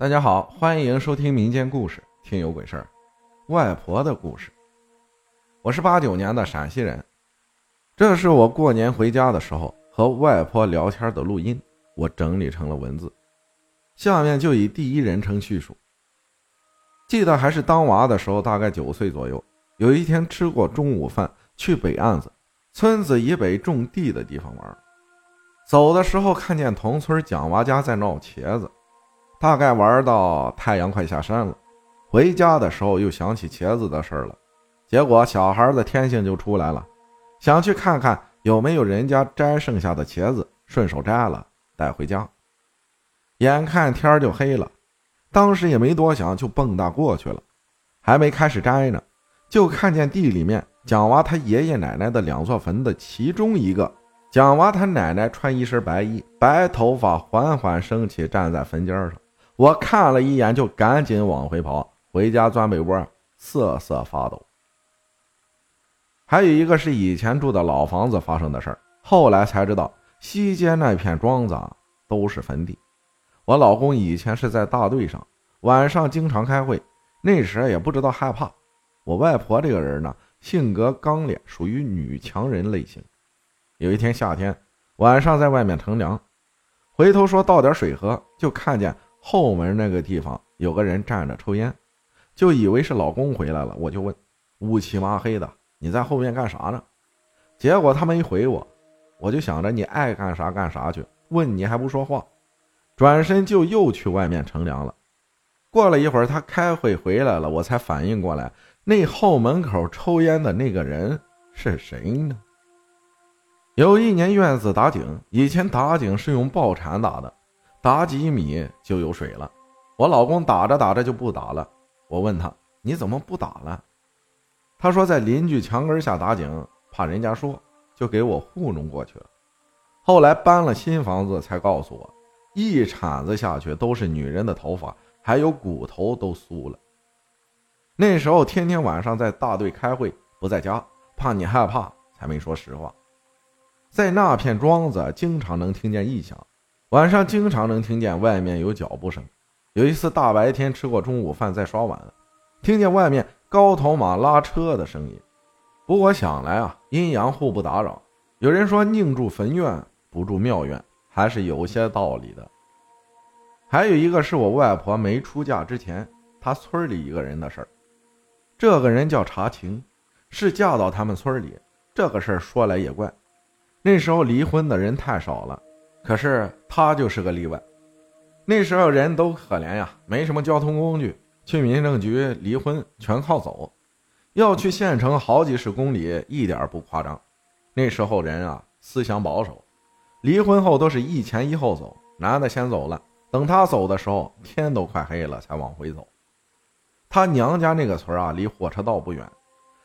大家好，欢迎收听民间故事，听有鬼事儿。外婆的故事。我是八九年的陕西人，这是我过年回家的时候和外婆聊天的录音，我整理成了文字，下面就以第一人称叙述。记得还是当娃的时候，大概九岁左右，有一天吃过中午饭，去北岸子村子以北种地的地方玩，走的时候看见同村蒋娃家在闹茄子。大概玩到太阳快下山了，回家的时候又想起茄子的事了，结果小孩的天性就出来了，想去看看有没有人家摘剩下的茄子，顺手摘了带回家。眼看天就黑了，当时也没多想，就蹦跶过去了。还没开始摘呢，就看见地里面蒋娃他爷爷奶奶的两座坟的其中一个，蒋娃他奶奶穿一身白衣，白头发缓缓升起，站在坟尖上。我看了一眼，就赶紧往回跑，回家钻被窝，瑟瑟发抖。还有一个是以前住的老房子发生的事儿，后来才知道西街那片庄子都是坟地。我老公以前是在大队上，晚上经常开会，那时也不知道害怕。我外婆这个人呢，性格刚烈，属于女强人类型。有一天夏天晚上在外面乘凉，回头说倒点水喝，就看见。后门那个地方有个人站着抽烟，就以为是老公回来了，我就问：“乌漆麻黑的，你在后面干啥呢？”结果他没回我，我就想着你爱干啥干啥去，问你还不说话，转身就又去外面乘凉了。过了一会儿，他开会回来了，我才反应过来，那后门口抽烟的那个人是谁呢？有一年院子打井，以前打井是用抱铲打的。打几米就有水了，我老公打着打着就不打了。我问他：“你怎么不打了？”他说：“在邻居墙根下打井，怕人家说，就给我糊弄过去了。”后来搬了新房子，才告诉我，一铲子下去都是女人的头发，还有骨头都酥了。那时候天天晚上在大队开会，不在家，怕你害怕，才没说实话。在那片庄子，经常能听见异响。晚上经常能听见外面有脚步声。有一次大白天吃过中午饭在刷碗，听见外面高头马拉车的声音。不过想来啊，阴阳互不打扰。有人说宁住坟院不住庙院，还是有些道理的。还有一个是我外婆没出嫁之前，她村里一个人的事儿。这个人叫查晴，是嫁到他们村里。这个事儿说来也怪，那时候离婚的人太少了。可是他就是个例外。那时候人都可怜呀，没什么交通工具，去民政局离婚全靠走，要去县城好几十公里，一点不夸张。那时候人啊，思想保守，离婚后都是一前一后走，男的先走了，等他走的时候，天都快黑了才往回走。他娘家那个村啊，离火车道不远，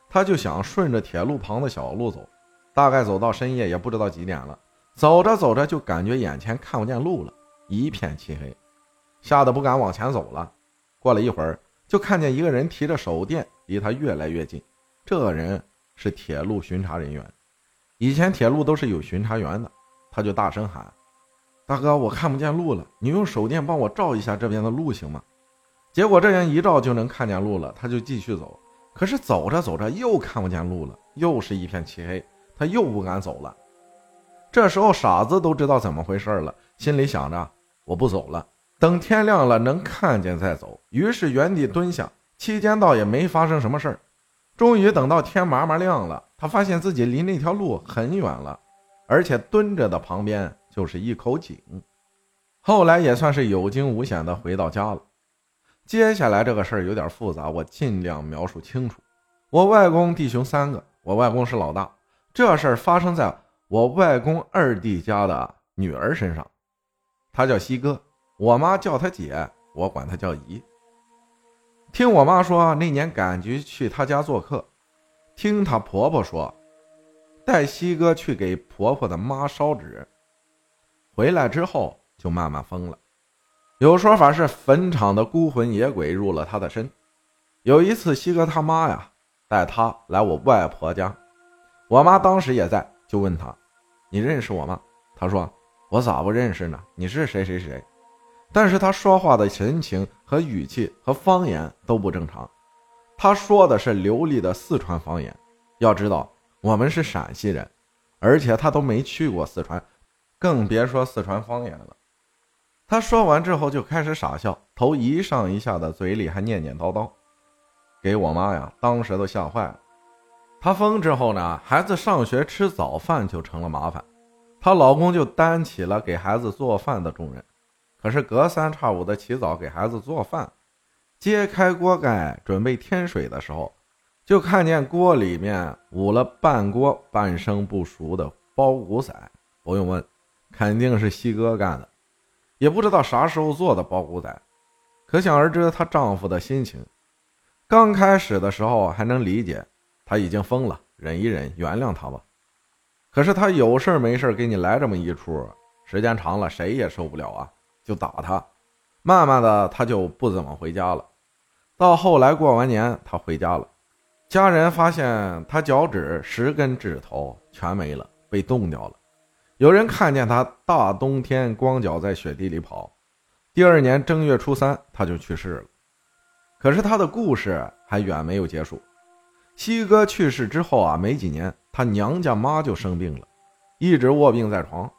他就想顺着铁路旁的小路走，大概走到深夜，也不知道几点了。走着走着，就感觉眼前看不见路了，一片漆黑，吓得不敢往前走了。过了一会儿，就看见一个人提着手电，离他越来越近。这人是铁路巡查人员，以前铁路都是有巡查员的。他就大声喊：“大哥，我看不见路了，你用手电帮我照一下这边的路行吗？”结果这人一照就能看见路了，他就继续走。可是走着走着又看不见路了，又是一片漆黑，他又不敢走了。这时候傻子都知道怎么回事了，心里想着我不走了，等天亮了能看见再走。于是原地蹲下，期间倒也没发生什么事儿。终于等到天麻麻亮了，他发现自己离那条路很远了，而且蹲着的旁边就是一口井。后来也算是有惊无险的回到家了。接下来这个事儿有点复杂，我尽量描述清楚。我外公弟兄三个，我外公是老大。这事儿发生在。我外公二弟家的女儿身上，她叫西哥，我妈叫她姐，我管她叫姨。听我妈说，那年赶集去她家做客，听她婆婆说，带西哥去给婆婆的妈烧纸，回来之后就慢慢疯了。有说法是坟场的孤魂野鬼入了他的身。有一次，西哥他妈呀带他来我外婆家，我妈当时也在，就问他。你认识我吗？他说：“我咋不认识呢？你是谁谁谁？”但是他说话的神情和语气和方言都不正常。他说的是流利的四川方言，要知道我们是陕西人，而且他都没去过四川，更别说四川方言了。他说完之后就开始傻笑，头一上一下的，嘴里还念念叨叨，给我妈呀，当时都吓坏了。她疯之后呢，孩子上学吃早饭就成了麻烦，她老公就担起了给孩子做饭的重任。可是隔三差五的起早给孩子做饭。揭开锅盖准备添水的时候，就看见锅里面捂了半锅半生不熟的包谷仔。不用问，肯定是西哥干的，也不知道啥时候做的包谷仔，可想而知她丈夫的心情。刚开始的时候还能理解，他已经疯了，忍一忍，原谅他吧。可是他有事没事给你来这么一出，时间长了谁也受不了啊，就打他。慢慢的，他就不怎么回家了。到后来过完年，他回家了，家人发现他脚趾十根指头全没了，被冻掉了。有人看见他大冬天光脚在雪地里跑。第二年正月初三，他就去世了。可是他的故事还远没有结束。西哥去世之后啊，没几年，他娘家妈就生病了，一直卧病在床。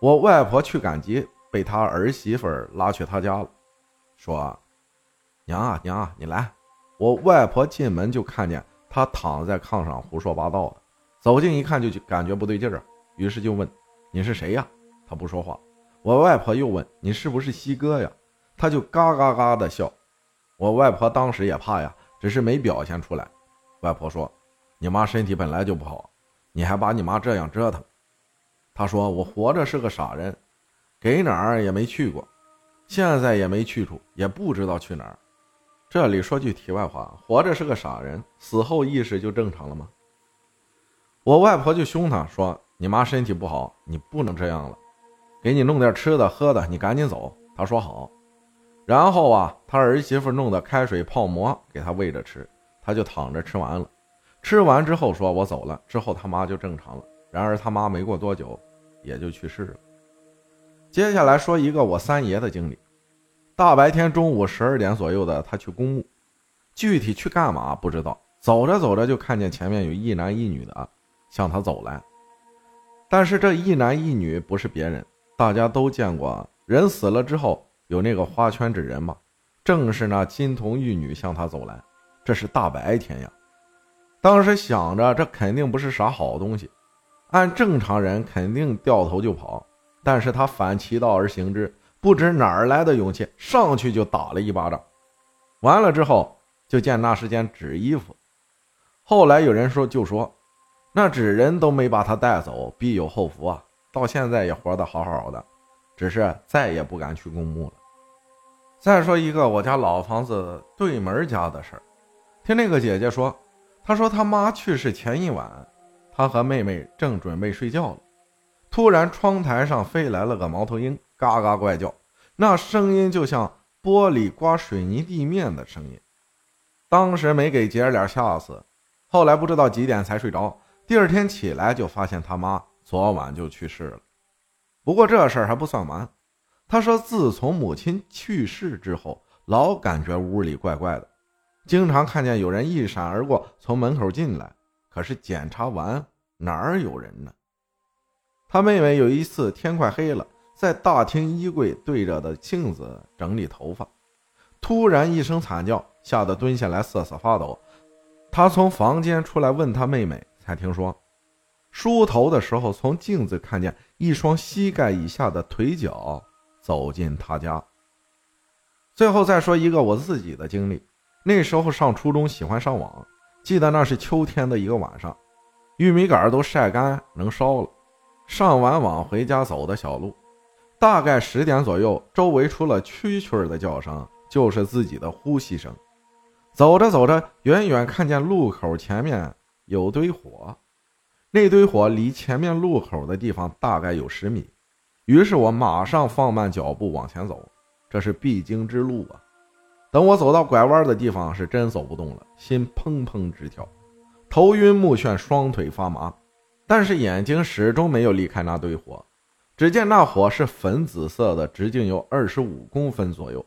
我外婆去赶集，被他儿媳妇拉去他家了，说。娘啊娘啊，你来！我外婆进门就看见他躺在炕上胡说八道的，走近一看就感觉不对劲儿，于是就问：“你是谁呀？”他不说话。我外婆又问：“你是不是西哥呀？”他就嘎嘎嘎的笑。我外婆当时也怕呀，只是没表现出来。外婆说：“你妈身体本来就不好，你还把你妈这样折腾。”他说：“我活着是个傻人，给哪儿也没去过，现在也没去处，也不知道去哪儿。”这里说句题外话，活着是个傻人，死后意识就正常了吗？我外婆就凶他说：“你妈身体不好，你不能这样了，给你弄点吃的喝的，你赶紧走。”他说好。然后啊，他儿媳妇弄的开水泡馍给他喂着吃，他就躺着吃完了。吃完之后说：“我走了。”之后他妈就正常了。然而他妈没过多久也就去世了。接下来说一个我三爷的经历。大白天中午十二点左右的，他去公墓，具体去干嘛不知道。走着走着就看见前面有一男一女的向他走来，但是这一男一女不是别人，大家都见过，人死了之后有那个花圈纸人嘛，正是那金童玉女向他走来。这是大白天呀，当时想着这肯定不是啥好东西，按正常人肯定掉头就跑，但是他反其道而行之。不知哪儿来的勇气，上去就打了一巴掌。完了之后，就见那是件纸衣服。后来有人说，就说那纸人都没把他带走，必有后福啊！到现在也活得好好的，只是再也不敢去公墓了。再说一个我家老房子对门家的事儿，听那个姐姐说，她说她妈去世前一晚，她和妹妹正准备睡觉了，突然窗台上飞来了个猫头鹰。嘎嘎怪叫，那声音就像玻璃刮水泥地面的声音。当时没给姐俩吓死，后来不知道几点才睡着。第二天起来就发现他妈昨晚就去世了。不过这事儿还不算完，她说自从母亲去世之后，老感觉屋里怪怪的，经常看见有人一闪而过从门口进来，可是检查完哪儿有人呢？他妹妹有一次天快黑了。在大厅衣柜对着的镜子整理头发，突然一声惨叫，吓得蹲下来瑟瑟发抖。他从房间出来问他妹妹，才听说，梳头的时候从镜子看见一双膝盖以下的腿脚走进他家。最后再说一个我自己的经历，那时候上初中喜欢上网，记得那是秋天的一个晚上，玉米杆都晒干能烧了，上完网回家走的小路。大概十点左右，周围除了蛐蛐的叫声，就是自己的呼吸声。走着走着，远远看见路口前面有堆火，那堆火离前面路口的地方大概有十米。于是我马上放慢脚步往前走，这是必经之路啊。等我走到拐弯的地方，是真走不动了，心砰砰直跳，头晕目眩，双腿发麻，但是眼睛始终没有离开那堆火。只见那火是粉紫色的，直径有二十五公分左右，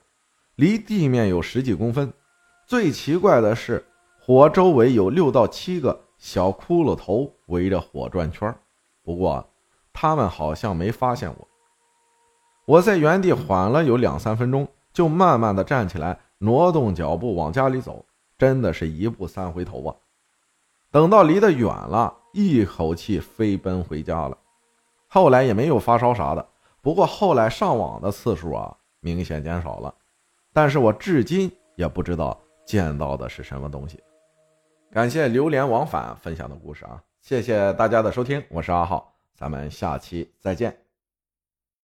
离地面有十几公分。最奇怪的是，火周围有六到七个小骷髅头围着火转圈不过，他们好像没发现我。我在原地缓了有两三分钟，就慢慢的站起来，挪动脚步往家里走。真的是一步三回头啊！等到离得远了，一口气飞奔回家了。后来也没有发烧啥的，不过后来上网的次数啊明显减少了。但是我至今也不知道见到的是什么东西。感谢流连往返分享的故事啊！谢谢大家的收听，我是阿浩，咱们下期再见。